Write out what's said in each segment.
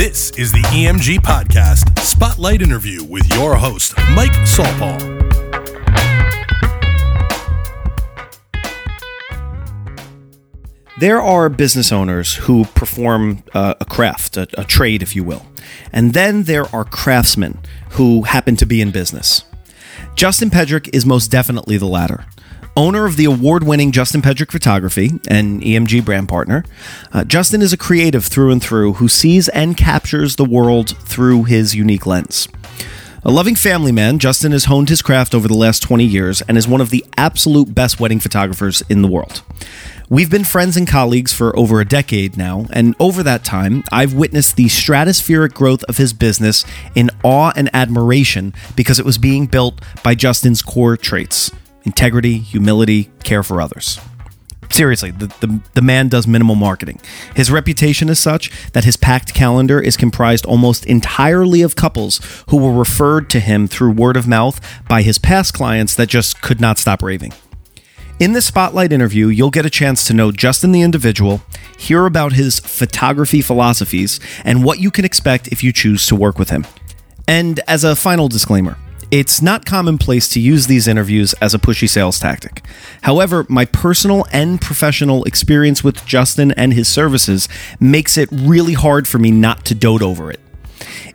This is the EMG Podcast Spotlight Interview with your host, Mike Saulpaugh. There are business owners who perform uh, a craft, a, a trade, if you will. And then there are craftsmen who happen to be in business. Justin Pedrick is most definitely the latter. Owner of the award winning Justin Pedrick Photography and EMG brand partner, uh, Justin is a creative through and through who sees and captures the world through his unique lens. A loving family man, Justin has honed his craft over the last 20 years and is one of the absolute best wedding photographers in the world. We've been friends and colleagues for over a decade now, and over that time, I've witnessed the stratospheric growth of his business in awe and admiration because it was being built by Justin's core traits integrity, humility, care for others. Seriously, the, the, the man does minimal marketing. His reputation is such that his packed calendar is comprised almost entirely of couples who were referred to him through word of mouth by his past clients that just could not stop raving. In this spotlight interview, you'll get a chance to know Justin the individual, hear about his photography philosophies, and what you can expect if you choose to work with him. And as a final disclaimer, it's not commonplace to use these interviews as a pushy sales tactic. However, my personal and professional experience with Justin and his services makes it really hard for me not to dote over it.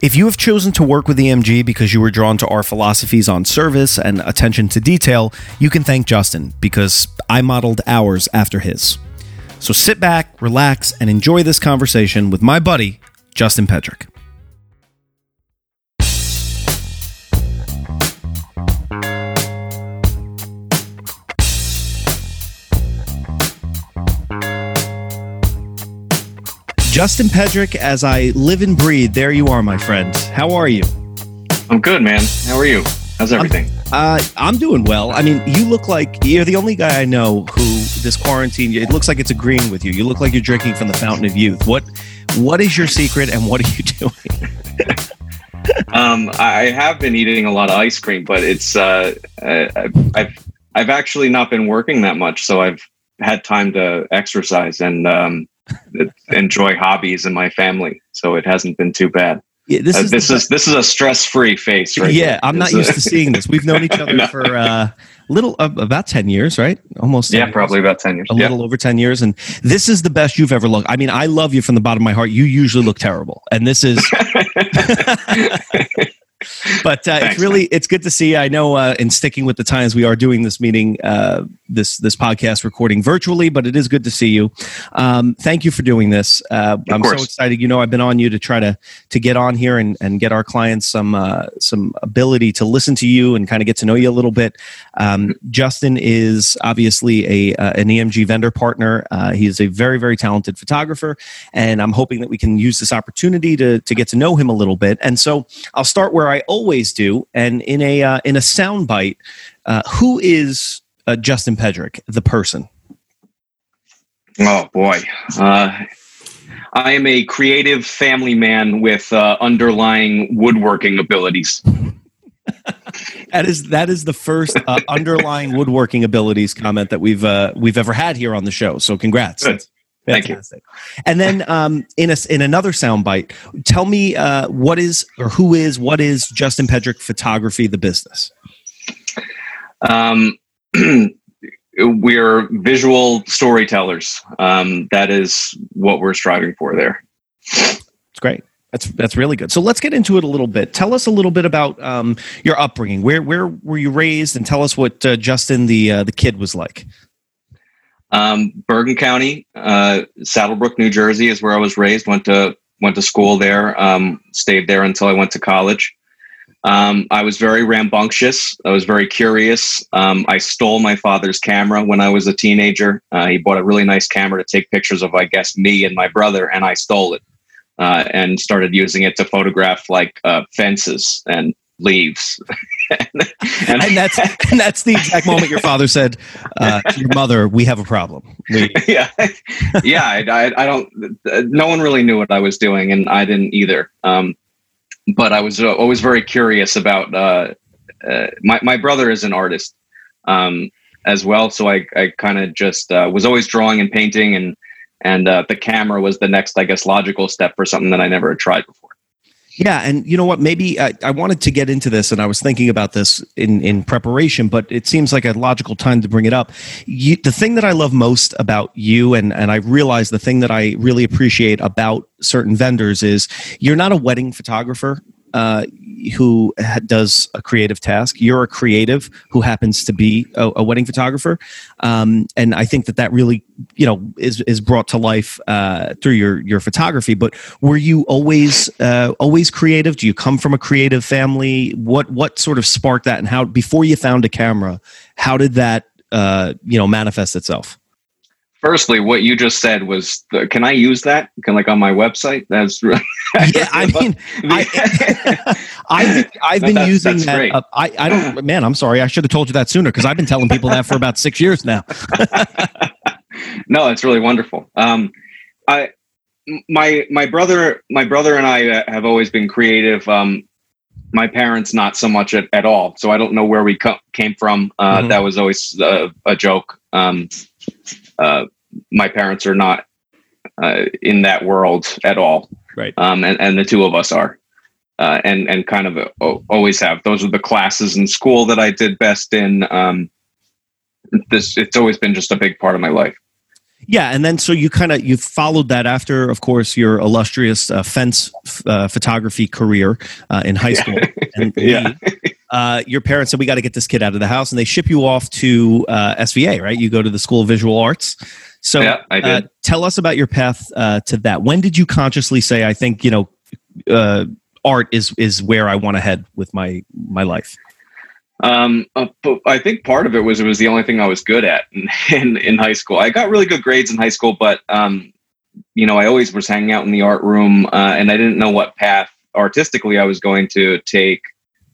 If you have chosen to work with EMG because you were drawn to our philosophies on service and attention to detail, you can thank Justin because I modeled ours after his. So sit back, relax, and enjoy this conversation with my buddy, Justin Pedrick. Justin Pedrick, as I live and breathe, there you are, my friend. How are you? I'm good, man. How are you? How's everything? I'm, uh, I'm doing well. I mean, you look like you're the only guy I know who this quarantine. It looks like it's agreeing with you. You look like you're drinking from the fountain of youth. What What is your secret, and what are you doing? um, I have been eating a lot of ice cream, but it's uh, I've I've actually not been working that much, so I've had time to exercise and um, enjoy hobbies in my family. So it hasn't been too bad. Yeah, this uh, is this is this is a stress free face, right? Yeah, I'm not used to seeing this. We've known each other for uh, little uh, about ten years, right? Almost. Yeah, probably about ten years. A little over ten years, and this is the best you've ever looked. I mean, I love you from the bottom of my heart. You usually look terrible, and this is. but uh, Thanks, it's really man. it's good to see. I know uh, in sticking with the times we are doing this meeting, uh, this this podcast recording virtually, but it is good to see you. Um, thank you for doing this. Uh, I'm course. so excited. You know, I've been on you to try to to get on here and, and get our clients some uh, some ability to listen to you and kind of get to know you a little bit. Um, Justin is obviously a uh, an EMG vendor partner. he is a very very talented photographer, and I'm hoping that we can use this opportunity to to get to know him a little bit. And so I'll start where I always do, and in a uh, in a soundbite, uh, who is uh, Justin Pedrick, the person? Oh boy, uh, I am a creative family man with uh, underlying woodworking abilities. that is that is the first uh, underlying woodworking abilities comment that we've we've ever had here on the show. So congrats. Fantastic. And then um, in a, in another soundbite, tell me uh, what is or who is what is Justin Pedrick Photography, the business? Um, we're visual storytellers. Um, that is what we're striving for there. It's great. That's that's really good. So let's get into it a little bit. Tell us a little bit about um, your upbringing. Where where were you raised, and tell us what uh, Justin the uh, the kid was like. Um, Bergen County, uh, Saddle Brook, New Jersey, is where I was raised. Went to went to school there. Um, stayed there until I went to college. Um, I was very rambunctious. I was very curious. Um, I stole my father's camera when I was a teenager. Uh, he bought a really nice camera to take pictures of, I guess, me and my brother, and I stole it uh, and started using it to photograph like uh, fences and leaves. and, and, that's and that's the exact moment your father said uh, to your mother, "We have a problem." We- yeah, yeah. I, I, I, don't. No one really knew what I was doing, and I didn't either. Um, but I was uh, always very curious about. Uh, uh, my my brother is an artist um, as well, so I I kind of just uh, was always drawing and painting and and uh, the camera was the next, I guess, logical step for something that I never had tried before. Yeah, and you know what? Maybe I, I, wanted to get into this, and I was thinking about this in in preparation, but it seems like a logical time to bring it up. You, the thing that I love most about you, and and I realize the thing that I really appreciate about certain vendors is you're not a wedding photographer uh, who does a creative task. You're a creative who happens to be a, a wedding photographer, um, and I think that that really, you know, is is brought to life uh, through your your photography. But were you always uh, always creative? Do you come from a creative family? What what sort of sparked that, and how before you found a camera, how did that uh, you know manifest itself? Firstly, what you just said was, can I use that? Can like on my website? That's really. yeah, I mean, I, I've, I've been using that. Uh, I, I don't, man, I'm sorry. I should have told you that sooner because I've been telling people that for about six years now. no, it's really wonderful. Um, I, my, my brother, my brother and I uh, have always been creative. Um, my parents, not so much at, at all. So I don't know where we co- came from. Uh, mm-hmm. That was always uh, a joke. Um, uh, my parents are not uh, in that world at all. Right. Um, and, and the two of us are. Uh, and and kind of uh, always have. Those are the classes in school that I did best in. Um, this it's always been just a big part of my life. Yeah, and then so you kind of you followed that after, of course, your illustrious uh, fence uh, photography career uh, in high school. and yeah. Uh, your parents said we got to get this kid out of the house, and they ship you off to uh, SVA, right? You go to the School of Visual Arts. So, yeah, uh, tell us about your path to that. When did you consciously say, "I think you know, art is is where I want to head with my my life"? Um, uh, but I think part of it was it was the only thing I was good at in, in, in high school. I got really good grades in high school, but um, you know, I always was hanging out in the art room, uh, and I didn't know what path artistically I was going to take.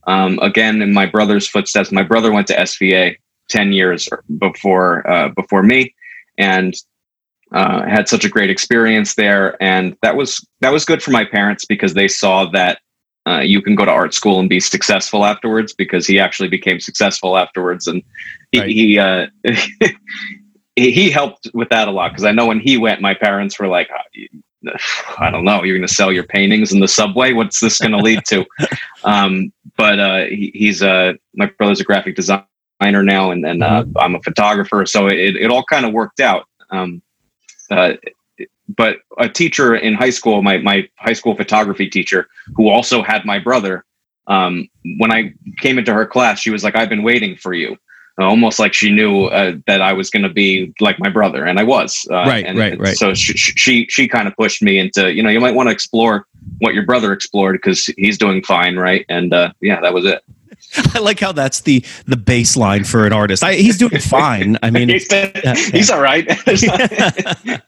Um, again, in my brother's footsteps, my brother went to SVA ten years before uh, before me, and uh, had such a great experience there. And that was that was good for my parents because they saw that uh, you can go to art school and be successful afterwards because he actually became successful afterwards and he right. he, uh, he helped with that a lot because I know when he went, my parents were like, I don't know, you're going to sell your paintings in the subway. What's this going to lead to? um, but uh, he, he's a uh, my brother's a graphic designer now, and then uh, mm-hmm. I'm a photographer, so it, it all kind of worked out. Um, uh, but a teacher in high school, my my high school photography teacher, who also had my brother, um, when I came into her class, she was like, "I've been waiting for you." Uh, almost like she knew uh, that I was going to be like my brother, and I was. Uh, right, and, right, right. So she she, she kind of pushed me into, you know, you might want to explore what your brother explored because he's doing fine, right? And uh, yeah, that was it. I like how that's the the baseline for an artist. I, he's doing fine. I mean, he's, yeah, he's all right.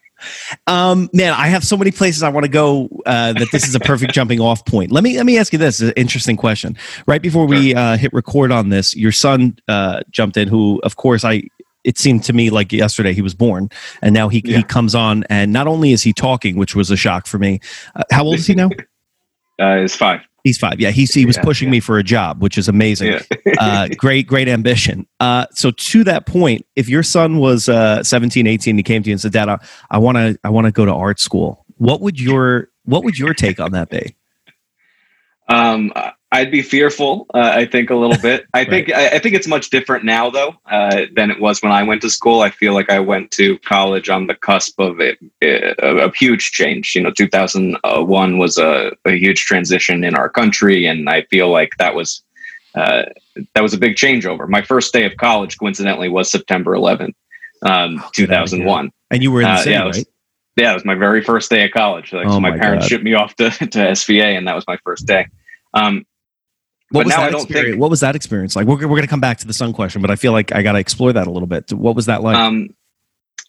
Um, man, I have so many places I want to go uh, that this is a perfect jumping off point. Let me let me ask you this: an interesting question. Right before we uh, hit record on this, your son uh, jumped in, who, of course, I it seemed to me like yesterday he was born, and now he yeah. he comes on, and not only is he talking, which was a shock for me. Uh, how old is he now? Uh, he's five. He's five. Yeah, he's, he was yeah, pushing yeah. me for a job, which is amazing. Yeah. uh, great, great ambition. Uh, so to that point, if your son was uh, 17, 18, he came to you and said, "Dad, I want to, I want to go to art school," what would your, what would your take on that be? Um, I'd be fearful. Uh, I think a little bit. I right. think I, I, think it's much different now, though, uh, than it was when I went to school. I feel like I went to college on the cusp of a, a, a huge change. You know, 2001 was a, a, huge transition in our country, and I feel like that was uh, that was a big changeover. My first day of college, coincidentally, was September 11th, um, oh, 2001. And you were in the uh, city, yeah, right? yeah, it was my very first day of college. Like, oh so my, my parents God. shipped me off to, to SVA, and that was my first day. Um, what was that experience? Think, what was that experience like? We're, we're going to come back to the son question, but I feel like I got to explore that a little bit. What was that like? Um,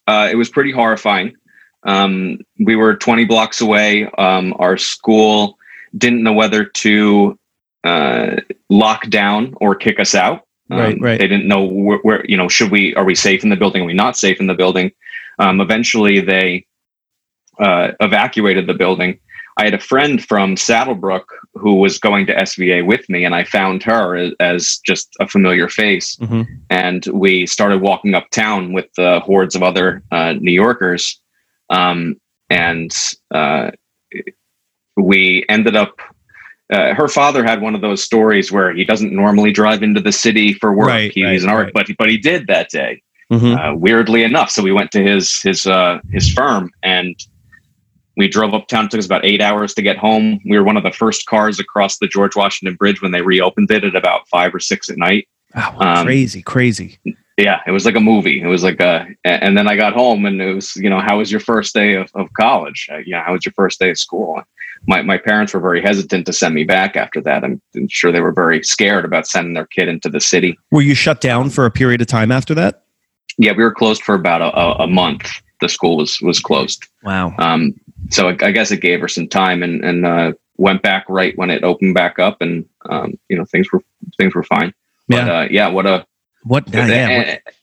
uh, it was pretty horrifying. Um, we were 20 blocks away. Um, our school didn't know whether to uh, lock down or kick us out. right, um, right. They didn't know where, where, you know, should we, are we safe in the building? Are we not safe in the building? Um, eventually they uh, evacuated the building I had a friend from Saddle Brook who was going to SVA with me, and I found her as, just a familiar face. Mm-hmm. And we started walking uptown with the hordes of other uh, New Yorkers. um, and uh, we ended up. Uh, her father had one of those stories where he doesn't normally drive into the city for work. Right, He- right, he's an art, right. but but he did that day Mhm. uh, weirdly enough. So we went to his his uh, his firm and we drove uptown. It took us about eight hours to get home. We were one of the first cars across the George Washington Bridge when they reopened it at about five or six at night. Wow, Um, crazy, crazy. Yeah, it was like a movie. It was like a, and then I got home and it was, you know, how was your first day of, of college? Uh, you know, how was your first day of school? My, my parents were very hesitant to send me back after that. I'm, I'm sure they were very scared about sending their kid into the city. Were you shut down for a period of time after that? Yeah, we were closed for about a, a, a month. The school was was closed. Wow. Um, so I, I guess it gave her some time and, and uh, went back right when it opened back up, and um, you know things were things were fine. But Yeah. uh, yeah, what a What? Yeah, yeah, what-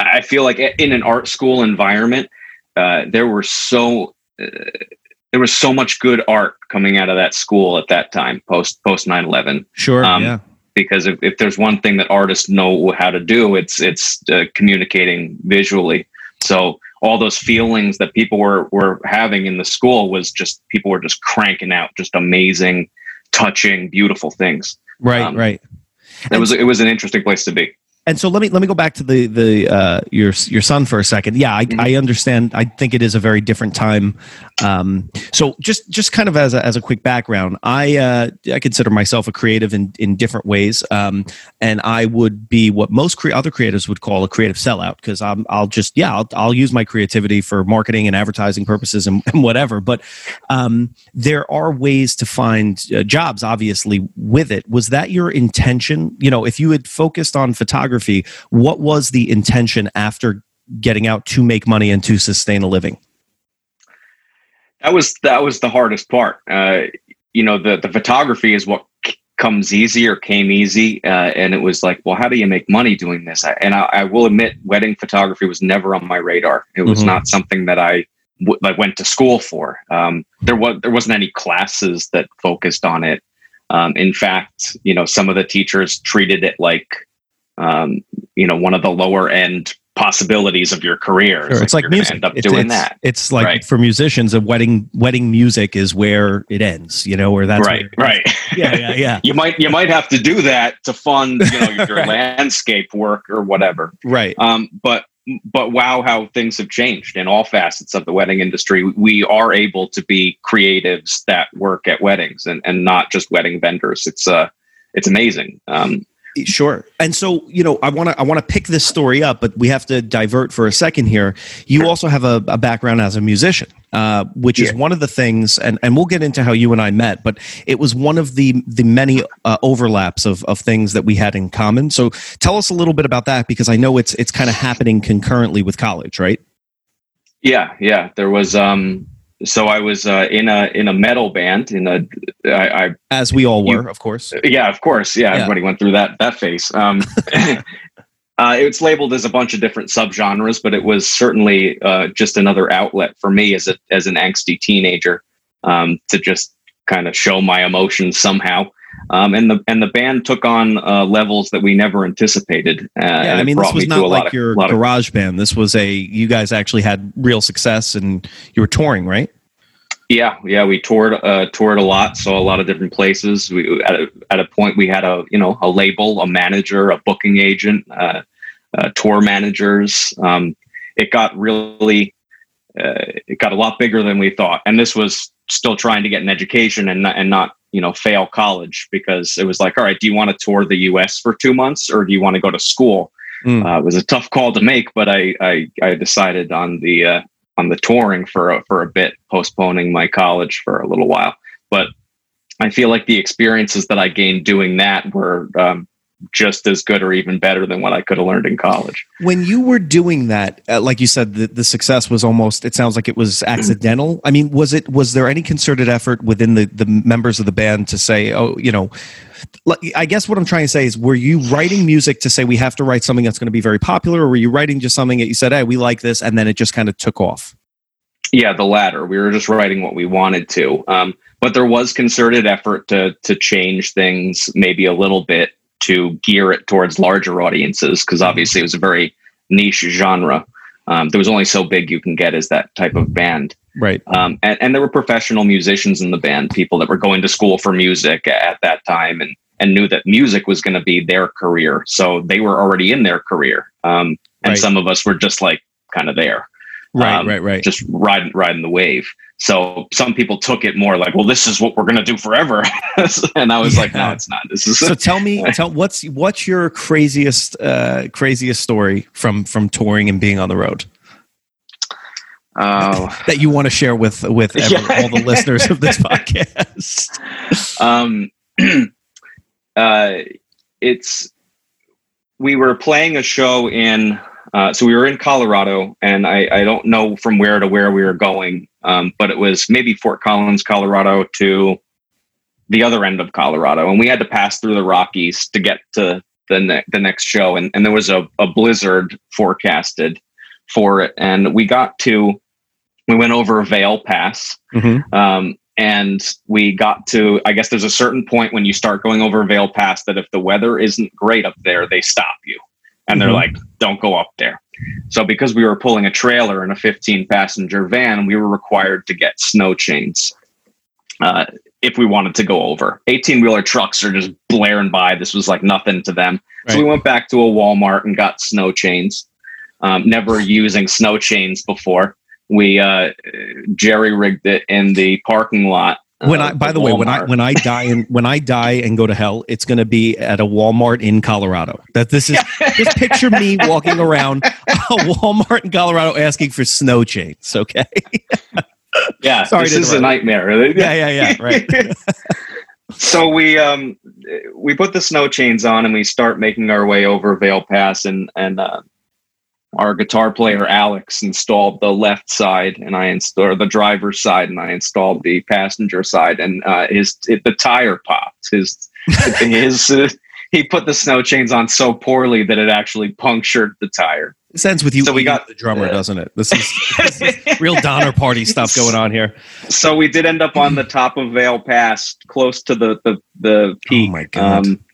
I feel like in an art school environment, uh, there were so uh, there was so much good art coming out of that school at that time, post post 9-11. sure. um, yeah. Because if, if there's one thing that artists know how to do, it's it's uh, communicating visually. So all those feelings that people were were having in the school was just people were just cranking out just amazing, touching, beautiful things. Right. um, right. It was it was an interesting place to be. And so let me let me go back to the the uh, your your son for a second. Yeah, I, Mhm. I understand. I think it is a very different time. Um, so just just kind of as a, as a quick background, I uh, I consider myself a creative in in different ways, um, and I would be what most cre- other creatives would call a creative sellout because I'm I'll just yeah I'll, I'll use my creativity for marketing and advertising purposes and, and whatever. But um, there are ways to find uh, jobs obviously with it was that your intention you know if you had focused on photography what was the intention after getting out to make money and to sustain a living That was that was the hardest part. Uh, you know, the the photography is what c- comes easy or came easy, uh, and it was like, well, how do you make money doing this? I, and I, I will admit, wedding photography was never on my radar. It was Mhm. not something that I w- I went to school for. Um, there was there wasn't any classes that focused on it. Um, in fact, you know, some of the teachers treated it like, um, you know, one of the lower end possibilities of your career. Sure, it's like you're music. End up It's- doing it's, that. it's like Right. for musicians a wedding wedding music is where it ends you know where that's right, where- right. yeah yeah yeah. You might you might have to do that to fund you know your landscape work or whatever. Right. Um but but wow how things have changed in all facets of the wedding industry. We are able to be creatives that work at weddings and and not just wedding vendors. It's uh it's amazing. Um Sure. And so, you know, I want to I want to pick this story up, but we have to divert for a second here. You also have a, a background as a musician, uh, which is one of the things, and, and we'll get into how you and I met, but it was one of the the many uh, overlaps of, of things that we had in common. So, tell us a little bit about that because I know it's it's kind of happening concurrently with college, right? yeah yeah there was um so i was uh in a in a metal band in a i, I As we all You- were, of course. yeah of course yeah, Yeah. everybody went through that that phase um uh, it's labeled as a bunch of different subgenres but it was certainly uh, just another outlet for me as a as an angsty teenager um, to just kind of show my emotions somehow um, and the and the band took on uh, levels that we never anticipated uh, Yeah, I mean, this was me not like of- your lot of garage band. This was a you guys actually had real success and you were touring, right? Yeah, yeah, we toured uh, toured a lot, saw a lot of different places. We at a, at a point we had a you know a label, a manager, a booking agent, uh, uh, tour managers. Um, it got really uh, it got a lot bigger than we thought, and this was still trying to get an education and not, and not you know fail college because it was like, all right, do you want to tour the U.S. for two months or do you want to go to school? Mm. Uh, it was a tough call to make, but I I, I decided on the uh, on the touring for a, for a bit, postponing my college for a little while. But I feel like the experiences that I gained doing that were um, just as good or even better than what I could have learned in college. when you were doing that uh, like you said the, the success was almost it sounds like it was accidental i mean was it was there any concerted effort within the the members of the band to say oh you know like, i guess what i'm trying to say is were you writing music to say we have to write something that's going to be very popular or were you writing just something that you said hey we like this and then it just kind of took off Yeah, the latter. We were just writing what we wanted to, um, but there was concerted effort to to change things maybe a little bit to gear it towards larger audiences because obviously it was a very niche genre. Um, there was only so big you can get as that type of band. Right. Um, and, and there were professional musicians in the band, people that were going to school for music at that time and, and knew that music was going to be their career. So they were already in their career. Um, and Right. some of us were just like kind of there Right. um, right. Right. just riding riding the wave. So some people took it more like, well, this is what we're gonna do forever, and I was like, no, it's not. This is so tell me, tell what's what's your craziest uh, craziest story from from touring and being on the road uh, that you want to share with with every, Yeah. all the listeners of this podcast? um, uh, it's we were playing a show in. Uh, so we were in Colorado, and I, I don't know from where to where we were going, um, but it was maybe Fort Collins, Colorado, to the other end of Colorado, and we had to pass through the Rockies to get to the ne- the next show, and, and there was a, a blizzard forecasted for it, and we got to we went over Vail Pass, Mhm. um, and we got to i guess there's a certain point when you start going over Vail Pass that if the weather isn't great up there they stop you and they're Mhm. like don't go up there. So because we were pulling a trailer in a 15 passenger van we were required to get snow chains uh, if we wanted to go over. 18 wheeler trucks are just blaring by. This was like nothing to them. So we went back to a walmart and got snow chains um, never using snow chains before. We uh, jerry rigged it in the parking lot. When uh, I, by the way, when I when I die and when I die and go to hell, it's going to be at a Walmart in Colorado. That this is just picture me walking around a Walmart in Colorado asking for snow chains. Okay. yeah, Sorry this is a nightmare. Yeah, yeah, yeah. Right. so we um we put the snow chains on and we start making our way over Vail Pass and and uh, our guitar player Alex installed the left side and I installed the driver's side and I installed the passenger side and uh, his it, the tire popped his his uh, he put the snow chains on so poorly that it actually punctured the tire. This ends with you. So we got- the drummer, uh, doesn't it? This is, this is real Donner Party stuff going on here. so we did end up on the top of Vail Pass, close to the the, the peak, Oh my God. um,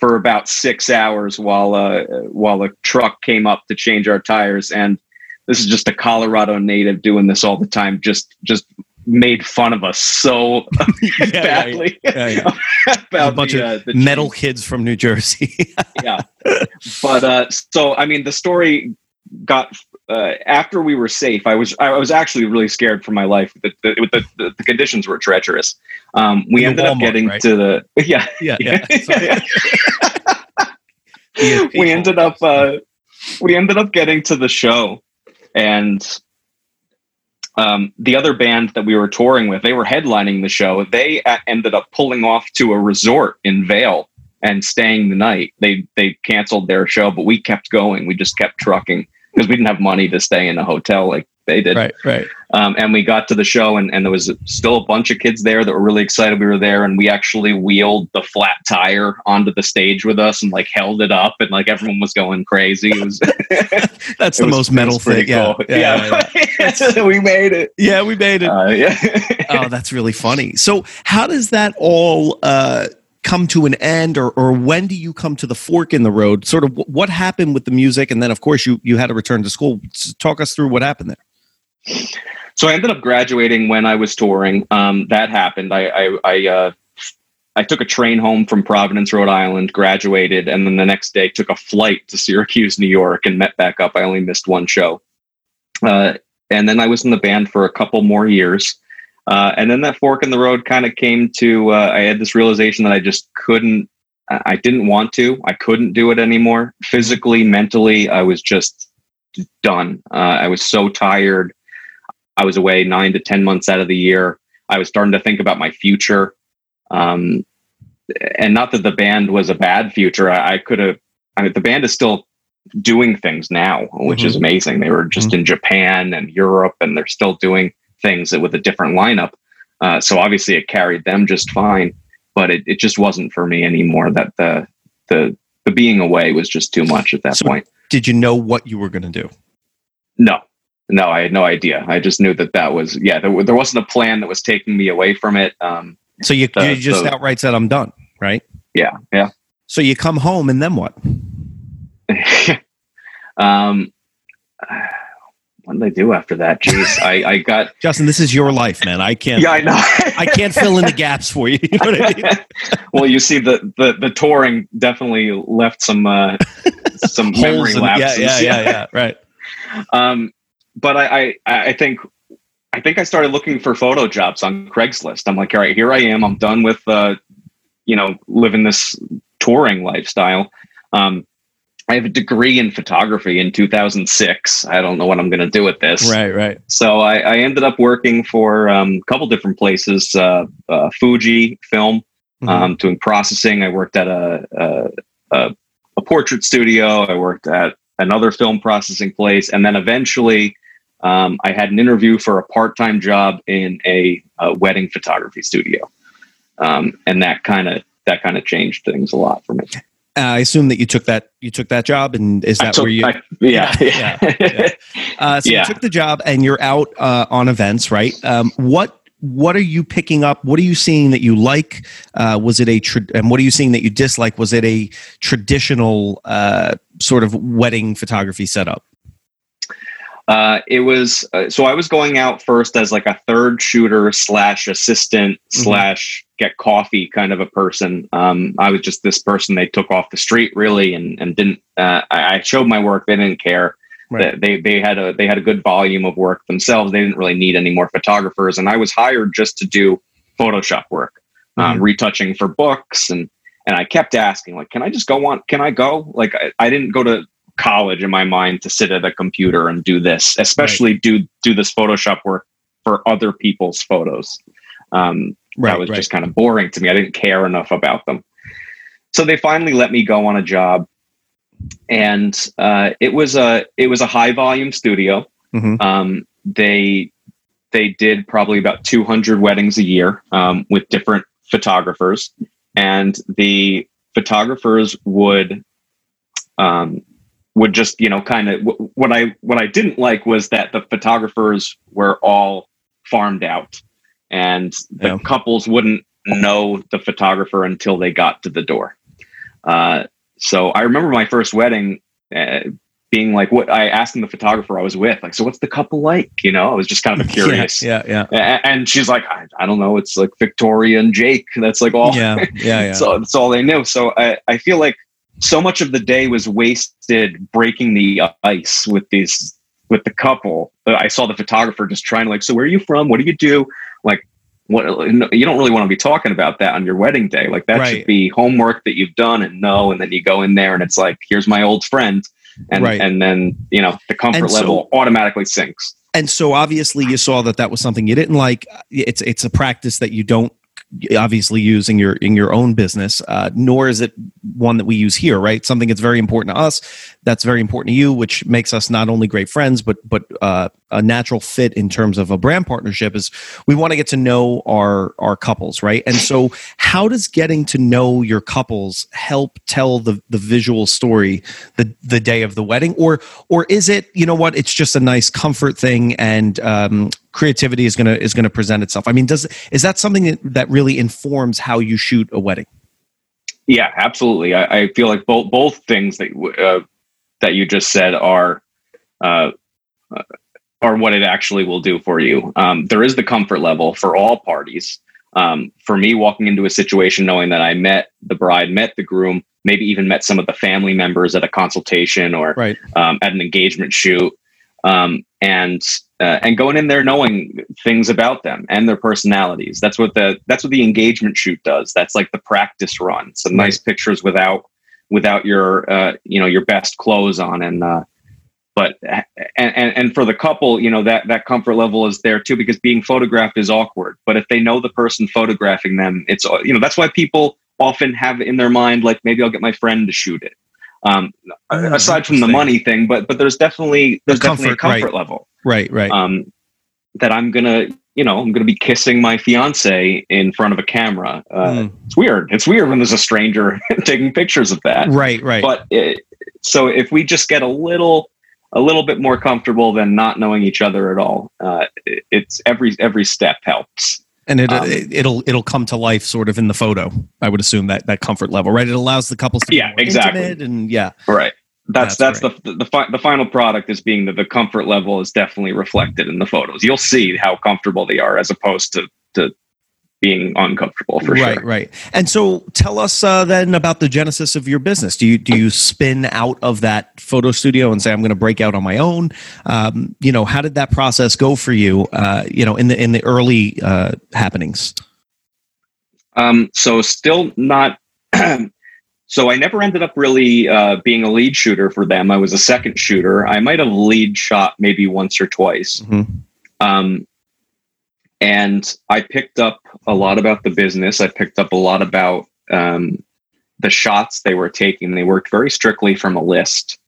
for about six hours while uh, while a truck came up to change our tires. And this is just a Colorado native doing this all the time. Just just made fun of us so Yeah, badly yeah, yeah. about a bunch the, of uh, the metal change. kids from New Jersey. yeah. But uh, so I mean, the story got uh, after we were safe. I was I was actually really scared for my life. The the, the, the, conditions were treacherous. Um, we ended up getting right? to the yeah. yeah, yeah. Sorry. we ended up uh, we ended up getting to the show, and um, the other band that we were touring with, they were headlining the show. They uh, ended up pulling off to a resort in Vail and staying the night. They they canceled their show, but we kept going. We just kept trucking because we didn't have money to stay in a hotel like they did. Right, right. Um, and we got to the show, and, and there was still a bunch of kids there that were really excited we were there. And we actually wheeled the flat tire onto the stage with us and like held it up, and like everyone was going crazy. It was That's the was- most metal thing. Yeah, yeah, yeah, Yeah. we made it. Yeah, we made it. Uh, yeah. oh, that's really funny. So, how does that all uh, come to an end, or, or when do you come to the fork in the road? Sort of, what happened with the music, and then, of course, you you had to return to school. Talk us through what happened there. so I ended up graduating when I was touring. Um, that happened. I I I, uh, I took a train home from Providence, Rhode Island, graduated, and then the next day took a flight to Syracuse, New York, and met back up. I only missed one show, uh, and then I was in the band for a couple more years. Uh, and then that fork in the road kind of came to. Uh, I had this realization that I just couldn't. I didn't want to. I couldn't do it anymore. Physically, mentally, I was just done. Uh, I was so tired. I was away nine to 10 months out of the year. I was starting to think about my future. Um, and not that the band was a bad future. I, I could have, I mean, the band is still doing things now, which is amazing. They were just in Japan and Europe, and they're still doing things that with a different lineup. Uh, so obviously it carried them just fine, but it, it just wasn't for me anymore. That the, the, the being away was just too much at that So- point. Did you know what you were going to do? No, no, I had no idea. I just knew that that was yeah. There, there wasn't a plan that was taking me away from it. Um, So you, The- you just the- outright said, "I'm done." Right. yeah, yeah. So you come home, and then what? um, did I do after that? Jeez, I, I got Justin. This is your life, man. I can't. yeah, I know. I can't fill in the gaps for you. You know what I mean? well, you see, the, the the touring definitely left some uh, some memory in- yeah, lapses. yeah, yeah, yeah. Right. Um, but I, I I think I think I started looking for photo jobs on Craigslist. I'm like, all right, here I am. I'm done with uh, you know living this touring lifestyle. Um, I have a degree in photography in 2006. I don't know what I'm going to do with this. Right. Right. So I, I ended up working for um, a couple different places. Uh, uh, Fuji Film, Mhm. um, doing processing. I worked at a, a, a, a portrait studio. I worked at another film processing place, and then eventually, um, I had an interview for a part-time job in a, a wedding photography studio, um, and that kind of that kind of changed things a lot for me. Uh, I assume that you took that you took that job, and is that took- where you? I- yeah, Yeah, yeah, Uh, so Yeah. you took the job, and you're out uh, on events, right? Um, what what are you picking up? What are you seeing that you like? Uh, was it a tra- and what are you seeing that you dislike? Was it a traditional uh, sort of wedding photography setup? Uh, it was uh, so I was going out first as like a third shooter slash assistant Mhm. slash get coffee kind of a person. Um, I was just this person they took off the street really and and didn't. Uh, I, I showed my work. They didn't care. Right. They, they had a they had a good volume of work themselves. They didn't really need any more photographers, and I was hired just to do Photoshop work, um, retouching for books and. And I kept asking, like, can I just go on? Can I go? Like, I, I didn't go to college in my mind to sit at a computer and do this, especially do do this Photoshop work for other people's photos. Um, Right, that was right. just kind of boring to me. I didn't care enough about them. So they finally let me go on a job, and uh, it was a it was a high volume studio. Mhm. Um, they they did probably about 200 weddings a year um, with different photographers, and the photographers would um, would just you know kind of what I what I didn't like was that the photographers were all farmed out, and the Yeah. couples wouldn't know the photographer until they got to the door. Uh, so I remember my first wedding. Uh, being like what I asked the photographer I was with, like, so what's the couple like? You know, I was just kind of curious. Yeah, yeah, A- And she's like, I, I don't know. It's like Victoria and Jake. That's like all. yeah, yeah, yeah. So that's all they knew. So I, I feel like so much of the day was wasted breaking the ice with these with the couple. Uh, I saw the photographer just trying to like, so where are you from? What do you do? Like, what you don't really want to be talking about that on your wedding day. Like that Right. should be homework that you've done and know. And then you go in there and it's like, here's my old friend, and Right. and then you know the comfort so- level automatically sinks. and so obviously you saw that that was something you didn't like it's it's a practice that you don't obviously use in your in your own business uh, nor is it one that we use here right? Something that's very important to us that's very important to you which makes us not only great friends but but uh, a natural fit in terms of a brand partnership is we want to get to know our our couples right? And so how does getting to know your couples help tell the the visual story the the day of the wedding? Or or is it you know what it's just a nice comfort thing and um, creativity is gonna is gonna present itself? I mean does is that something that, really informs how you shoot a wedding? Yeah, absolutely. I, I feel like both both things that uh, that you just said are uh, uh, are what it actually will do for you. Um, there is the comfort level for all parties. Um, for me, walking into a situation knowing that I met the bride, met the groom, maybe even met some of the family members at a consultation or right um, at an engagement shoot, um, and uh, and going in there knowing things about them and their personalities. That's what the that's what the engagement shoot does. That's like the practice run. Some nice pictures without without your uh, you know your best clothes on and. Uh, but and, and and for the couple, you know that that comfort level is there too because being photographed is awkward. But if they know the person photographing them, it's you know that's why people often have in their mind like maybe I'll get my friend to shoot it. Um, aside from the money thing, but but there's definitely there's definitely a comfort, right. comfort level right right um, that I'm gonna you know I'm gonna be kissing my fiance in front of a camera. Uh, Mm. It's weird. It's weird when there's a stranger taking pictures of that. right right But it, so if we just get a little a little bit more comfortable than not knowing each other at all, uh, it, it's every every step helps. and it, um, it it'll it'll come to life sort of in the photo i would assume that that comfort level right it allows the couples to be Yeah, more exactly. and yeah Right. That's That's that's, the the, fi- the final product is being that the comfort level is definitely reflected in the photos. You'll see how comfortable they are as opposed to to being uncomfortable for right, sure. Right, right. And so, tell us uh, then about the genesis of your business. Do you do you spin out of that photo studio and say, "I'm going to break out on my own"? Um, you know, how did that process go for you? Uh, you know, in the in the early uh, happenings. Um, so still not. so I never ended up really uh, being a lead shooter for them. I was a second shooter. I might have lead shot maybe once or twice. Mhm. Um, and I picked up a lot about the business. I picked up a lot about um, the shots they were taking. They worked very strictly from a list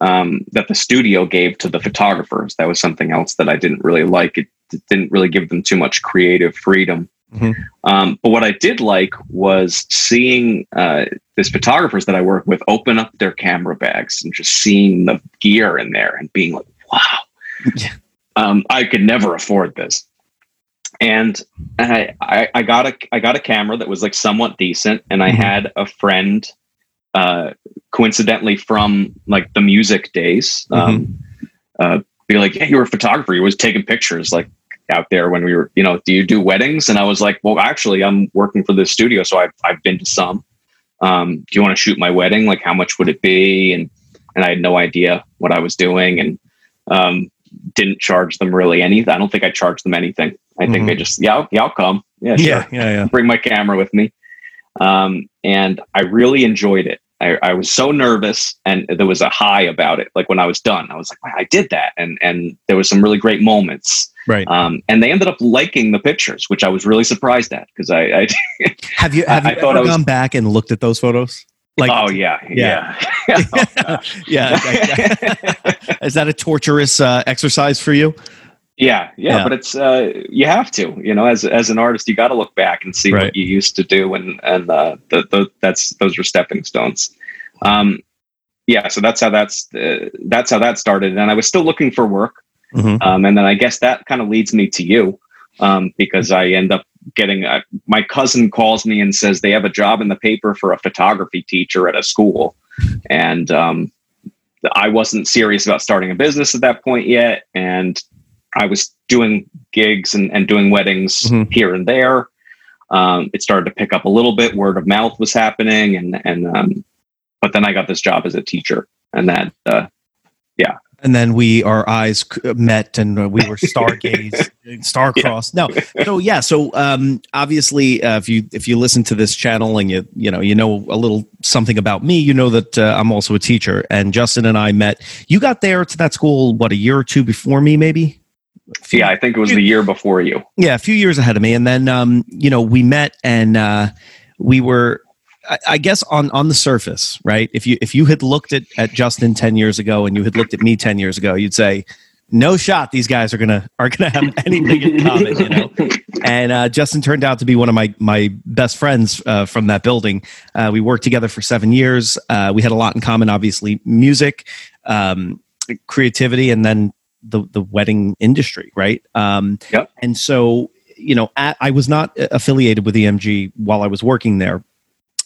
um, that the studio gave to the photographers. That was something else that I didn't really like. It, it didn't really give them too much creative freedom. Mhm. Um, but what I did like was seeing uh, these photographers that I work with open up their camera bags and just seeing the gear in there and being like, wow, Yeah. um, I could never afford this. And I, I, I got a I got a camera that was like somewhat decent, and I Mhm. had a friend, uh, coincidentally from like the music days, um, uh, be like, "Yeah, you were a photographer. You was taking pictures like out there when we were, you know, do you do weddings?" And I was like, "Well, actually, I'm working for this studio, so I've I've been to some. Um, do you want to shoot my wedding? Like, how much would it be?" And and I had no idea what I was doing, and um, didn't charge them really anything. I don't think I charged them anything. I think Mhm. they just, yeah, I'll- yeah, I'll come. Yeah, sure. Yeah, yeah, yeah. Bring my camera with me. Um, and I really enjoyed it. I, I was so nervous, and there was a high about it. Like when I was done, I was like, wow, I did that, and and there was some really great moments. Right. Um, and they ended up liking the pictures, which I was really surprised at because I, I Have you have you I ever I was- gone back and looked at those photos? Like, oh yeah, Yeah. yeah, yeah. Is that a torturous uh, exercise for you? Yeah, yeah, Yeah. but it's uh, you have to, you know, as as an artist, you got to look back and see Right. what you used to do, and and uh, the, the, that's those are stepping stones. Um, yeah, so that's how that's uh, that's how that started, and I was still looking for work, Mhm. um, and then I guess that kind of leads me to you, um, because I end up getting uh, my cousin calls me and says they have a job in the paper for a photography teacher at a school, and um, I wasn't serious about starting a business at that point yet, and I was doing gigs and, and doing weddings Mhm. here and there. Um, it started to pick up a little bit. Word of mouth was happening, and and um, but then I got this job as a teacher, and that uh, yeah. and then we our eyes met and uh, we were stargazed star-crossed no so yeah so um obviously uh, if you if you listen to this channel and you you know you know a little something about me you know that uh, i'm also a teacher and justin and i met you got there to that school what a year or two before me maybe yeah, I think it was the year before you. yeah, a few years ahead of me, and then um, you know we met, and uh, we were, I, I guess, on on the surface, right? If you if you had looked at at Justin ten years ago, and you had looked at me ten years ago, you'd say, "No shot, these guys are gonna are gonna have anything in common," you know. And uh, Justin turned out to be one of my my best friends uh, from that building. Uh, we worked together for seven years. Uh, we had a lot in common, obviously, music, um, creativity, and then the the wedding industry, right? Um, Yep. And so, you know, at, I was not affiliated with EMG while I was working there.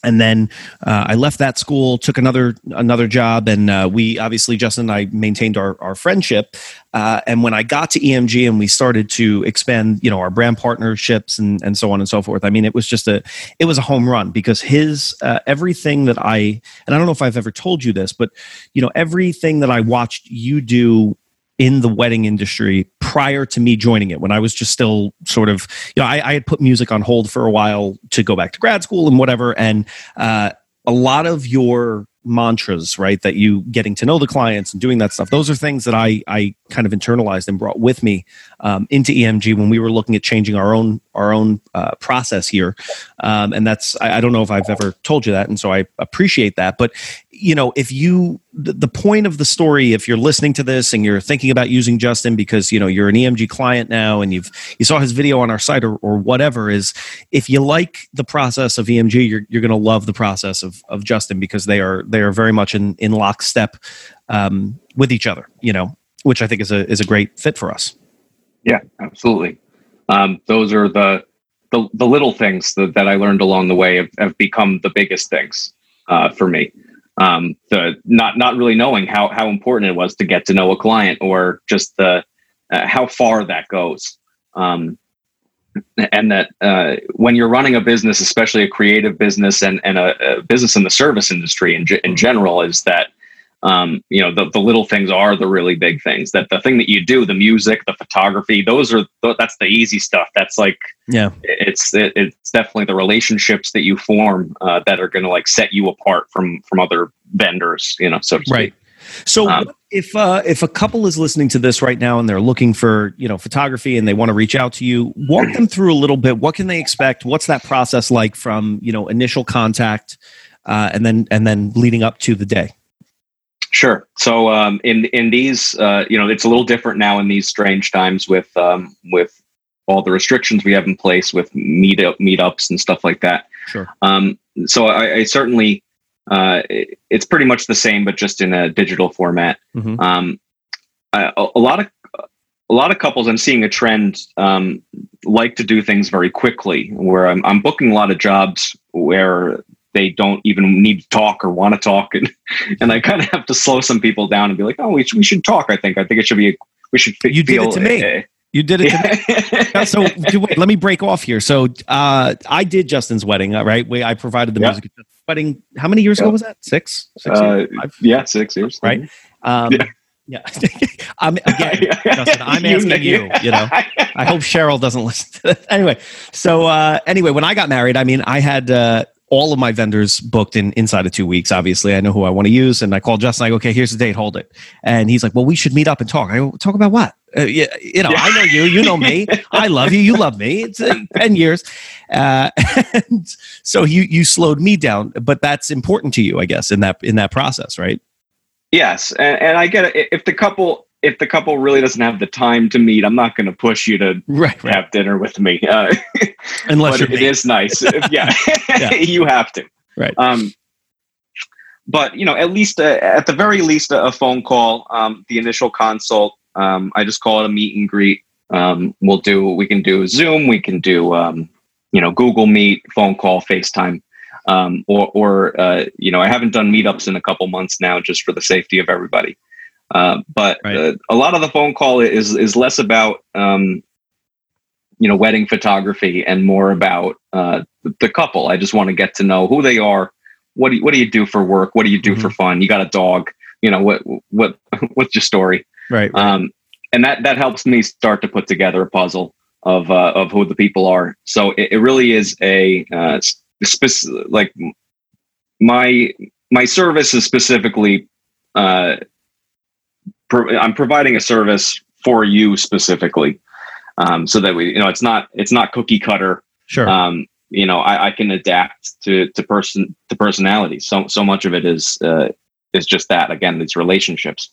And then uh, I left that school, took another another job, and uh, we obviously Justin and I maintained our our friendship. Uh, and when I got to EMG and we started to expand, you know, our brand partnerships and and so on and so forth. I mean, it was just a it was a home run because his uh, everything that I and I don't know if I've ever told you this, but you know, everything that I watched you do in the wedding industry prior to me joining it when I was just still sort of, you know, I, I had put music on hold for a while to go back to grad school and whatever. And uh, a lot of your mantras, right, that you getting to know the clients and doing that stuff, those are things that I, I kind of internalized and brought with me um, into EMG when we were looking at changing our own, our own uh, process here. Um, and that's, I, I don't know if I've ever told you that. And so I appreciate that. But, you know, if you, the, point of the story, if you're listening to this and you're thinking about using Justin because, you know, you're an EMG client now and you've, you saw his video on our site or, or whatever is if you like the process of EMG, you're, you're going to love the process of, of Justin because they are, they are very much in, in lockstep um, with each other, you know, which I think is a, is a great fit for us. Yeah, absolutely. Um, those are the, the the little things that, that I learned along the way have, have become the biggest things uh, for me. Um, the not not really knowing how how important it was to get to know a client or just the uh, how far that goes. Um, and that uh, when you're running a business, especially a creative business and, and a, a business in the service industry in, in general, is that um, you know the, the little things are the really big things that the thing that you do the music the photography those are that's the easy stuff. That's like yeah. it's it, it's definitely the relationships that you form uh, that are going to like set you apart from from other vendors you know so to right. So um, if uh, if a couple is listening to this right now and they're looking for you know photography and they want to reach out to you walk them through a little bit. What can they expect? What's that process like from you know initial contact uh, and then and then leading up to the day Sure. So um, in in these, uh, you know, it's a little different now in these strange times with um, with all the restrictions we have in place with meetup meetups and stuff like that. Sure. Um, so I, I certainly, uh, it, it's pretty much the same, but just in a digital format. Mm-hmm. Um, I, a, lot of a lot of couples, I'm seeing a trend, um, like to do things very quickly. Where I'm, I'm booking a lot of jobs where they don't even need to talk or want to talk. And and I kind of have to slow some people down and be like oh we should, we should talk I think. I think it should be we should you did it to me. you did it to me. So wait let me break off here. So uh, I did Justin's wedding right? We, I provided the yeah. music. Wedding how many years yeah. ago was that? Six, six uh, yeah six years. Right? Um, yeah. Yeah, I'm again, Justin, I'm asking you. You know, I hope Cheryl doesn't listen to this. Anyway, so uh, anyway, when I got married, I mean, I had uh, all of my vendors booked in inside of two weeks. Obviously, I know who I want to use, and I call Justin. I go, okay, here's the date. Hold it. And he's like, well, we should meet up and talk. I go, talk about what? Uh, yeah, you know, yeah. I know you. You know me. I love you. You love me. It's uh, ten years, uh, and so you you slowed me down. But that's important to you, I guess, in that in that process, right? Yes, and, and I get it. If the couple if the couple really doesn't have the time to meet, I'm not going to push you to right, right. have dinner with me. Uh, Unless it is nice. yeah, yeah. you have to. Right. Um, but you know, at least uh, at the very least, a, a phone call, um, the initial consult. Um, I just call it a meet and greet. Um, we'll do. We can do Zoom. We can do. Um, you know, Google Meet, phone call, FaceTime. Um, or, or uh, you know, I haven't done meetups in a couple months now, just for the safety of everybody. Uh, but right. uh, a lot of the phone call is is less about um, you know wedding photography and more about uh, the couple. I just want to get to know who they are. What do you, what do you do for work? What do you do mm-hmm. for fun? You got a dog. You know what what what's your story? Right. right. Um, and that that helps me start to put together a puzzle of uh, of who the people are. So it, it really is a uh, specific like my my service is specifically uh, pro- I'm providing a service for you specifically, um, so that we, you know, it's not it's not cookie cutter. Sure. Um, you know, I, I, can adapt to to person to personality. So so much of it is uh, is just that. Again, these relationships.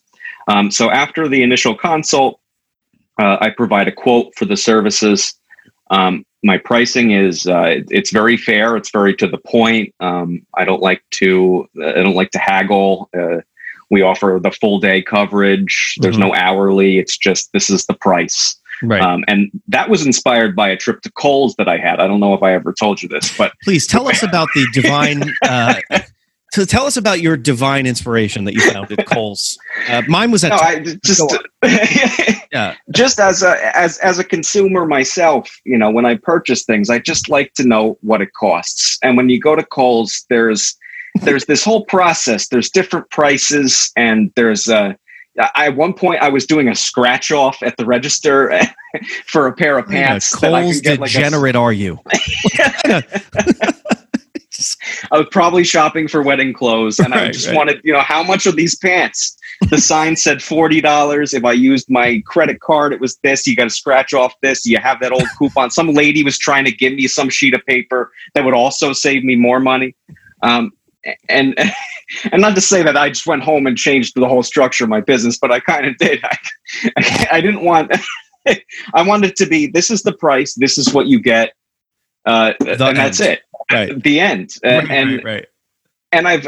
Um, so after the initial consult, uh, I provide a quote for the services. Um, my pricing is uh, it's very fair. It's very to the point. Um, I don't like to I don't like to haggle. Uh, we offer the full day coverage. There's mm-hmm. no hourly. It's just this is the price. Right. Um, and that was inspired by a trip to Kohl's that I had. I don't know if I ever told you this, but please tell us about the divine. Uh, to tell us about your divine inspiration that you found at Kohl's. Uh, mine was at. No, I just yeah. Just as a as as a consumer myself, you know, when I purchase things, I just like to know what it costs. And when you go to Kohl's, there's there's this whole process. There's different prices, and there's a. I, at one point, I was doing a scratch off at the register for a pair of pants. Yeah, Kohl's degenerate, like a, are you? I was probably shopping for wedding clothes, and right, I just right. wanted, you know, how much are these pants? The sign said forty dollars. If I used my credit card, it was this. You got to scratch off this. You have that old coupon. Some lady was trying to give me some sheet of paper that would also save me more money. Um, and and not to say that I just went home and changed the whole structure of my business, but I kind of did. I, I, I, didn't want. I wanted to be. This is the price. This is what you get, uh, and end. that's it. Right. The end. Right, and right, right. and I've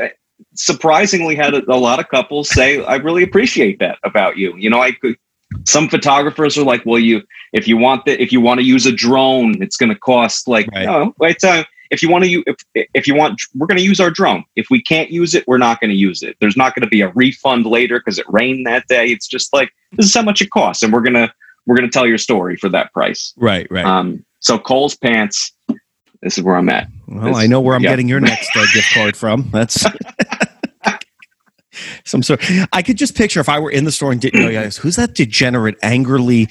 surprisingly had a, a lot of couples say, "I really appreciate that about you." You know, I could. Some photographers are like, "Well, you if you want that, if you want to use a drone, it's going to cost like right. oh, wait, uh, if you want to if, if you want, we're going to use our drone. If we can't use it, we're not going to use it. There's not going to be a refund later because it rained that day. It's just like this is how much it costs, and we're gonna we're gonna tell your story for that price. Right, right. Um, so Kohl's pants. This is where I'm at. well, this- I know where I'm yeah. getting your next uh, gift card from. That's some sort. I could just picture if I were in the store and didn't know you guys, who's that degenerate angrily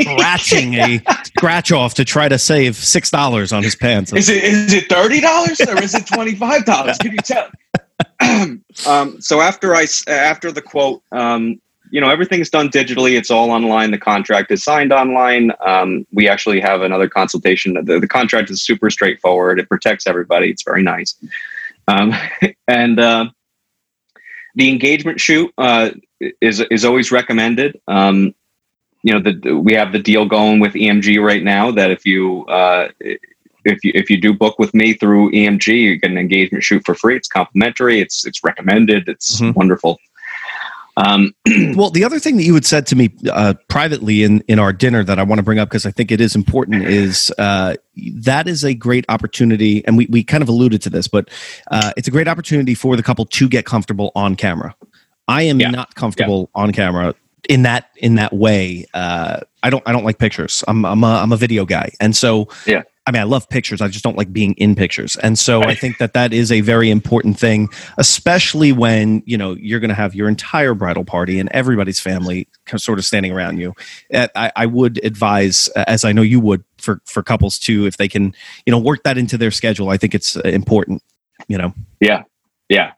scratching a scratch off to try to save six dollars on his pants. Is it is it thirty dollars or is it twenty five dollars? Can you tell? um, so after I after the quote, um, you know, everything's done digitally. It's all online. The contract is signed online. Um, we actually have another consultation. The, the contract is super straightforward. It protects everybody. It's very nice. Um, and uh, the engagement shoot uh, is is always recommended. Um, you know, the, we have the deal going with EMG right now that if you uh, if you if you do book with me through EMG, you get an engagement shoot for free. It's complimentary. It's it's recommended. It's Mhm. wonderful. Um, Well, the other thing that you had said to me uh, privately in, in our dinner that I want to bring up because I think it is important is uh, that is a great opportunity, and we, we kind of alluded to this, but uh, it's a great opportunity for the couple to get comfortable on camera. I am Yeah. not comfortable on camera in that in that way. Uh, I don't I don't like pictures. I'm I'm a, I'm a video guy, and so Yeah. I mean, I love pictures. I just don't like being in pictures. And so I think that that is a very important thing, especially when, you know, you're going to have your entire bridal party and everybody's family sort of standing around you. Uh, I, I would advise, as I know you would for, for couples too, if they can, you know, work that into their schedule. I think it's uh, important, you know? yeah, yeah.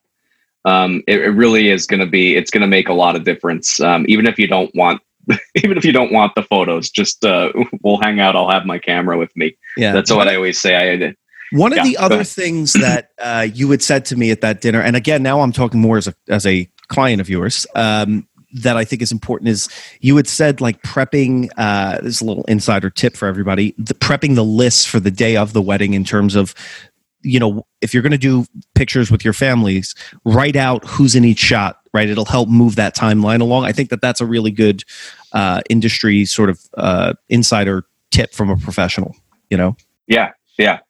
Um, it, it really is going to be. It's going to make a lot of difference. Um, even if you don't want, even if you don't want the photos, just uh, we'll hang out. I'll have my camera with me. Yeah. That's what I always say. I One of Yeah, the other ahead. things that uh, you had said to me at that dinner, and again, now I'm talking more as a as a client of yours, um, that I think is important is you had said like prepping. Uh, this is a little insider tip for everybody: the prepping the list for the day of the wedding in terms of. You know, if you're going to do pictures with your families, write out who's in each shot. Right, it'll help move that timeline along. I think that that's a really good uh, industry sort of uh, insider tip from a professional. You know, Yeah, yeah.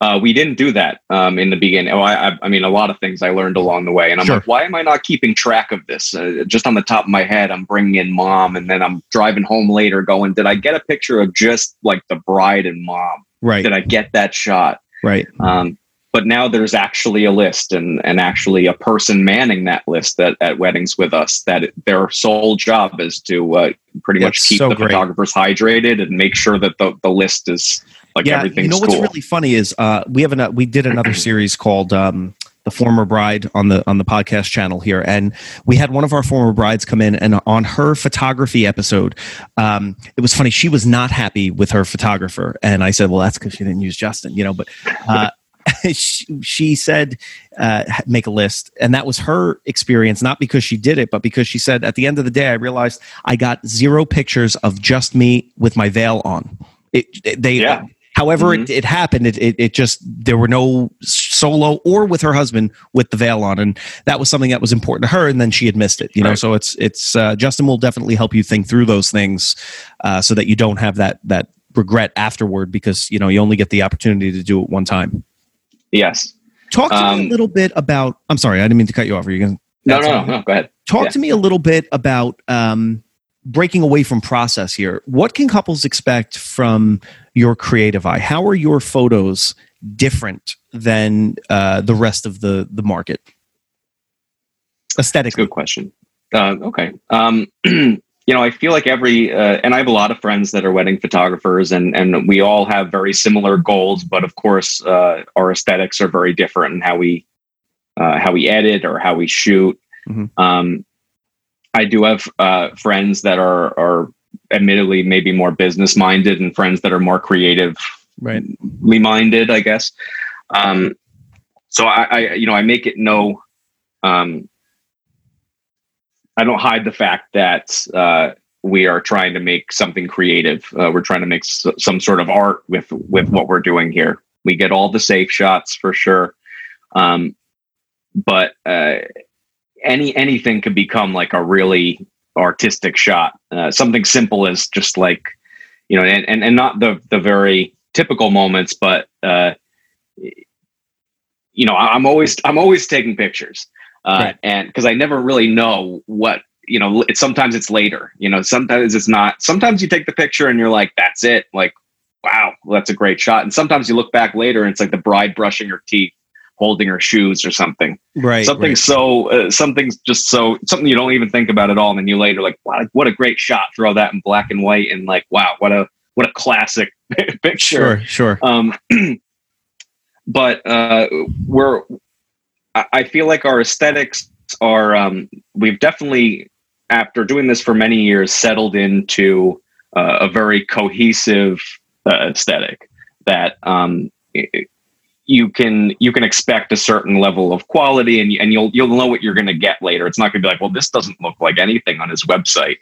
Uh, we didn't do that um, in the beginning. Oh, I, I, mean, a lot of things I learned along the way, and I'm Sure. like, why am I not keeping track of this? Uh, just on the top of my head, I'm bringing in mom, and then I'm driving home later, going, did I get a picture of just like the bride and mom? right, Did I get that shot? right. Um, but now there's actually a list and, and actually a person manning that list at, at weddings with us that their sole job is to uh, pretty much keep so the great. photographers hydrated and make sure that the, the list is like yeah, everything's you know what's cool. really funny is uh, we have an, we did another series called um, the former bride on the on the podcast channel here, and we had one of our former brides come in, and on her photography episode, um, it was funny. She was not happy with her photographer, and I said, "Well, that's because she didn't use Justin," you know. But uh, she, she said, uh, "Make a list," and that was her experience, not because she did it, but because she said, "At the end of the day, I realized I got zero pictures of just me with my veil on." It, it- they Yeah. However, Mhm. it, it happened. It, it it just there were no solo or with her husband with the veil on, and that was something that was important to her. And then she had missed it. You know, so it's it's uh, Justin will definitely help you think through those things, uh, so that you don't have that that regret afterward because you know you only get the opportunity to do it one time. Yes. Talk to me a Um, little bit about. I'm sorry, I didn't mean to cut you off. Are you going? No, no, no, no. Go ahead. Talk Yeah. to me a little bit about um, breaking away from process here. What can couples expect from your creative eye? How are your photos different than uh, the rest of the the market That's a aesthetically? good question. Uh, okay. Um, you know, I feel like every, uh, and I have a lot of friends that are wedding photographers, and and we all have very similar goals. But of course, uh, our aesthetics are very different in how we uh, how we edit or how we shoot. Mhm. Um, I do have uh, friends that are are admittedly maybe more business minded, and friends that are more creative Right. minded, I guess. Um, so I, I, you know, I make it no, um, I don't hide the fact that uh, we are trying to make something creative. Uh, we're trying to make s- some sort of art with with what we're doing here. We get all the safe shots for sure, um, but uh, any anything could become like a really artistic shot. Uh, something simple as just like you know, and, and and not the the very typical moments, but uh, you know, I'm always I'm always taking pictures, uh, Right. and because I never really know what you know. It's sometimes it's later. You know, sometimes it's not. Sometimes you take the picture and you're like, that's it. Like, wow, that's a great shot. And sometimes you look back later and it's like the bride brushing her teeth, holding her shoes or something. Right. something right. so uh, something's just so something you don't even think about at all and then you later like wow what a great shot throw that in black and white and like wow what a what a classic picture Sure. Sure. um but uh we're I- feel like our aesthetics are um we've definitely after doing this for many years settled into uh, a very cohesive uh, aesthetic that um it- you can you can expect a certain level of quality and, and you'll you'll know what you're going to get later. It's not going to be like well this doesn't look like anything on his website.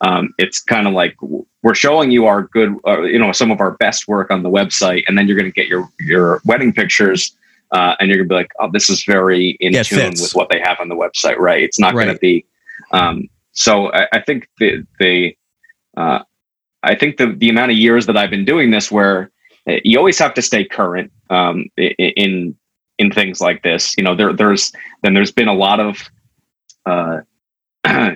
Um, it's kind of like we're showing you our good uh, you know some of our best work on the website and then you're going to get your your wedding pictures uh, and you're going to be like oh this is very in Yeah, tune fits. with what they have on the website right it's not gonna be um, so I, I think the the uh, I think the the amount of years that I've been doing this where uh, you always have to stay current um, in in things like this. You know, there there's then there's been a lot of uh,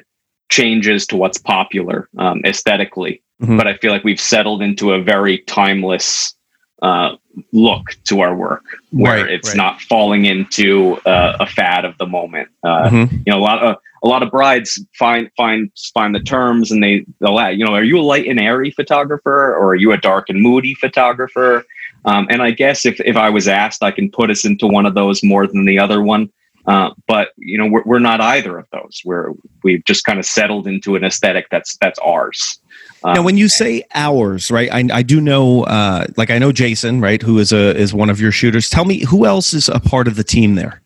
changes to what's popular um, aesthetically, Mhm. but I feel like we've settled into a very timeless uh, look to our work, where Right, it's right. not falling into uh, a fad of the moment. Uh, Mhm. You know, a lot of a lot of brides find find find the terms and they they'll add, you know, are you a light and airy photographer or are you a dark and moody photographer? Um, and I guess if if I was asked, I can put us into one of those more than the other one. Uh, but you know, we're, we're not either of those. We're we've just kind of settled into an aesthetic that's that's ours. Um, now, when you say hours, right? I, I do know, uh, like I know Jason, right, who is a is one of your shooters. Tell me who else is a part of the team there.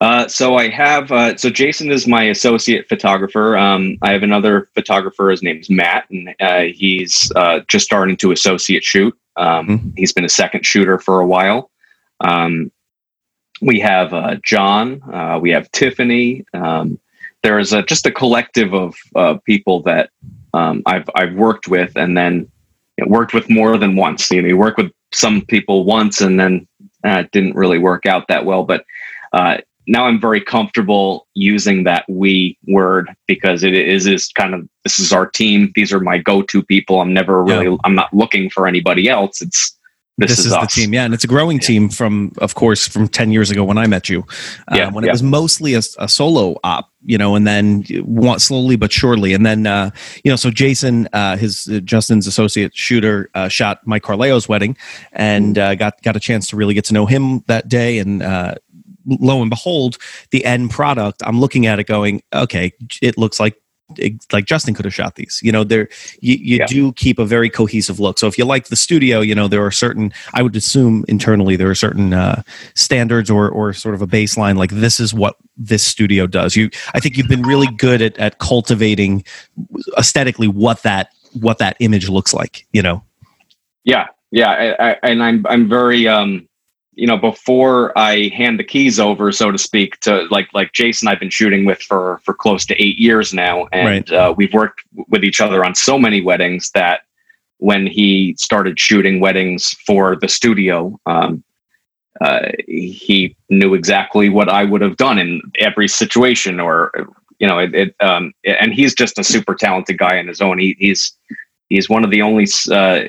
Uh, so I have uh, so Jason is my associate photographer. Um, I have another photographer. His name's Matt, and uh, he's uh, just starting to associate shoot. Um, Mhm. He's been a second shooter for a while. Um, we have uh, John. Uh, we have Tiffany. Um, there is a, just a collective of uh, people that um, I've I've worked with, and then you know, worked with more than once. You know, you work with some people once, and then uh, it didn't really work out that well. But uh, now I'm very comfortable using that we word because it is is kind of this is our team. These are my go-to people. I'm never really I'm not looking for anybody else. It's this, This, is, the team, yeah, and it's a growing team from, of course, from ten years ago when I met you, uh, Yeah, when it yeah. was mostly a, a solo op, you know, and then slowly but surely, and then uh, you know, so Jason, uh, his uh, Justin's associate shooter, uh, shot Mike Carleo's wedding, and uh, got got a chance to really get to know him that day, and uh, lo and behold, the end product, I'm looking at it going, okay, it looks like. Like Justin could have shot these, you know. There, you, you Yeah. do keep a very cohesive look. So if you like the studio, you know there are certain. I would assume internally there are certain uh, standards or or sort of a baseline. Like this is what this studio does. You, I think you've been really good at at cultivating aesthetically what that what that image looks like. You know. Yeah, yeah, I, I, and I'm I'm very um, you know, before I hand the keys over, so to speak, to like like Jason, I've been shooting with for for close to eight years now, and uh, we've worked with each other on so many weddings that when he started shooting weddings for the studio, um, uh, he knew exactly what I would have done in every situation, or you know, it. it um, and he's just a super talented guy in his own. He, he's he's one of the only. Uh,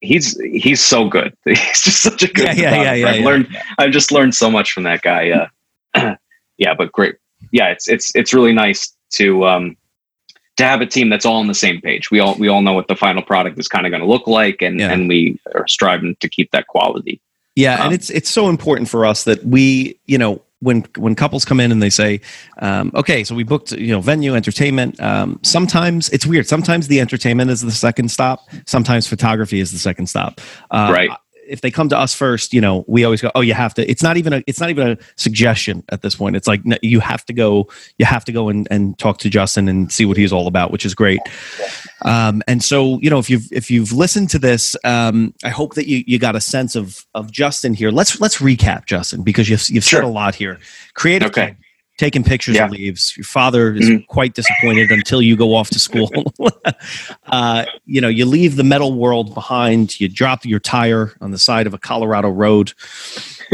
he's he's so good. He's just such a good. Yeah, yeah, yeah, yeah, I've yeah. learned I've just learned so much from that guy. Uh, yeah, but great. Yeah, it's it's it's really nice to um to have a team that's all on the same page. We all we all know what the final product is kind of going to look like, and Yeah. and we are striving to keep that quality. Yeah, Um, and it's it's so important for us that we, you know, when when couples come in and they say, um, "Okay, so we booked, you know, venue, entertainment." Um, sometimes it's weird. Sometimes the entertainment is the second stop. Sometimes photography is the second stop. Uh, Right. If they come to us first, you know, we always go, "Oh, you have to." It's not even a. It's not even a suggestion at this point. It's like no, you have to go. You have to go and, and talk to Justin and see what he's all about, which is great. Um, and so, you know, if you've if you've listened to this, um, I hope that you you got a sense of of Justin here. Let's let's recap Justin because you've you've Sure. said a lot here. Creative Okay. Taking pictures Yeah. of leaves. Your father is Mhm. quite disappointed until you go off to school. uh, you know, you leave the metal world behind. You drop your tire on the side of a Colorado road.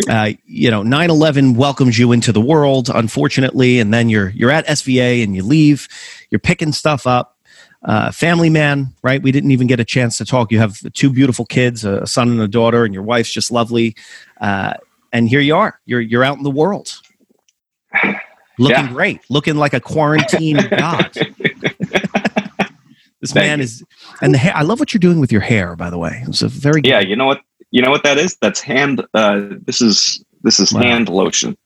Uh, you know, 9/11 welcomes you into the world, unfortunately, and then you're you're at SVA and you leave. You're picking stuff up. Uh, family man, right? We didn't even get a chance to talk. You have two beautiful kids, a son and a daughter, and your wife's just lovely. Uh, and here you are. You're you're out in the world, looking Yeah. great, looking like a quarantine god. this Thank man you. is, and the hair. I love what you're doing with your hair. By the way, it's a very Yeah, you know what? You know what that is? That's hand. Uh, this is this is Wow. hand lotion.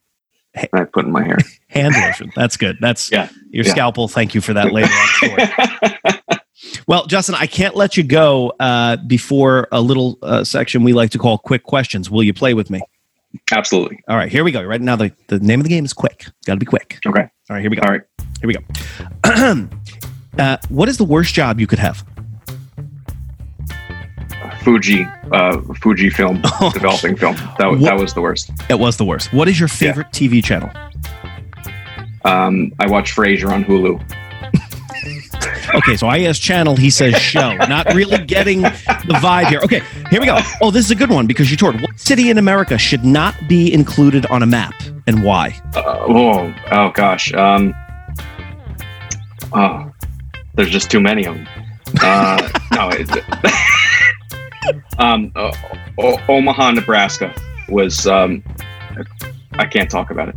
I put in my hair. hand lotion. That's good. That's Yeah. your Yeah. scalpel. Thank you for that later on. Well, Justin, I can't let you go uh, before a little uh, section we like to call quick questions. Will you play with me? Absolutely. All right, here we go. Right now, the, the name of the game is quick. Got to be quick. Okay. All right, here we go. All right. Here we go. uh, what is the worst job you could have? Fuji, uh, Fuji film, developing film. That, was What- that was the worst. It was the worst. What is your favorite TV channel? Um, I watch Frasier on Hulu. Okay, so I asked channel, he says show. Not really getting the vibe here. Okay, here we go. Oh, this is a good one because you toured. City in America should not be included on a map and why? Uh, oh, oh gosh. Um, oh, there's just too many of them. Uh, no, it, um, o- Omaha, Nebraska was. Um, I can't talk about it.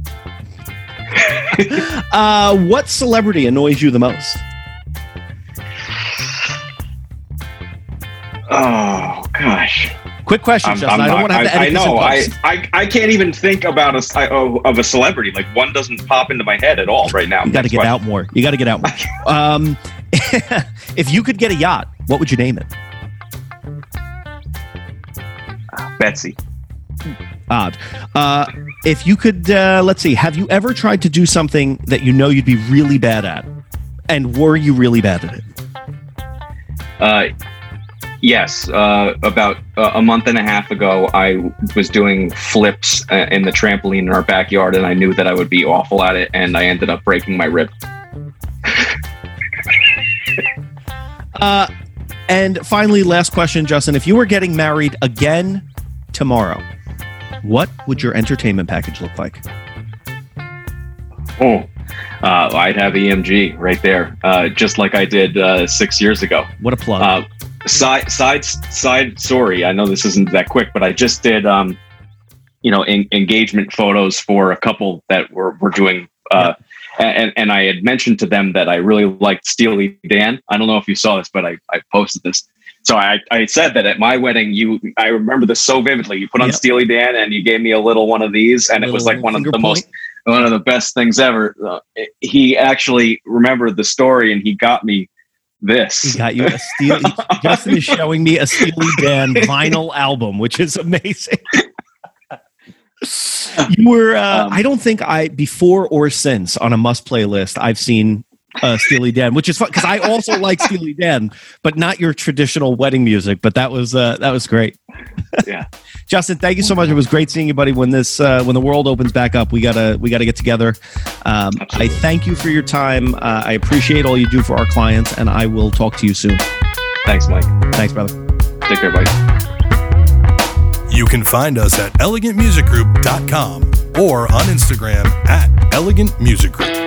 Uh, what celebrity annoys you the most? Oh gosh. Quick question, I'm- Justin. I'm I don't not- want to have to edit I know. I. I, I can't even think about a of, of a celebrity. Like one doesn't pop into my head at all right now. You got to get question. out more. You got to get out more. um, if you could get a yacht, what would you name it? Betsy. Odd. Uh, if you could, uh, let's see. Have you ever tried to do something that you know you'd be really bad at, and were you really bad at it? Uh, yes. Uh, about uh, a month and a half ago, I was doing flips uh, in the trampoline in our backyard, and I knew that I would be awful at it, and I ended up breaking my rib. Uh, and finally, last question, Justin. If you were getting married again tomorrow, what would your entertainment package look like? Oh. Uh, I'd have EMG right there, uh, just like I did uh, six years ago. What a plug. Side side side sorry i know this isn't that quick but i just did um you know en- engagement photos for a couple that were were doing uh and and i had mentioned to them that i really liked steely dan. I don't know if you saw this but i i posted this. So i i said that at my wedding you i remember this so vividly. You put on Yep. steely dan and you gave me a little one of these and it was like one of the most one of the best things ever. Uh, he actually remembered the story and he got me this He got you a Steely. Justin is showing me a Steely Dan vinyl album, which is amazing. you were. Uh, Um, I don't think I before or since on a must play list. I've seen uh, Steely Dan, which is fun because I also like Steely Dan, but not your traditional wedding music. But that was uh, that was great. Yeah. Justin, thank you so much. It was great seeing you, buddy. When this uh, when the world opens back up, we gotta we gotta get together. Um, I thank you for your time. Uh, I appreciate all you do for our clients, and I will talk to you soon. thanks mike Thanks, brother. take care buddy You can find us at elegantmusicgroup.com or on Instagram at Elegant Music Group.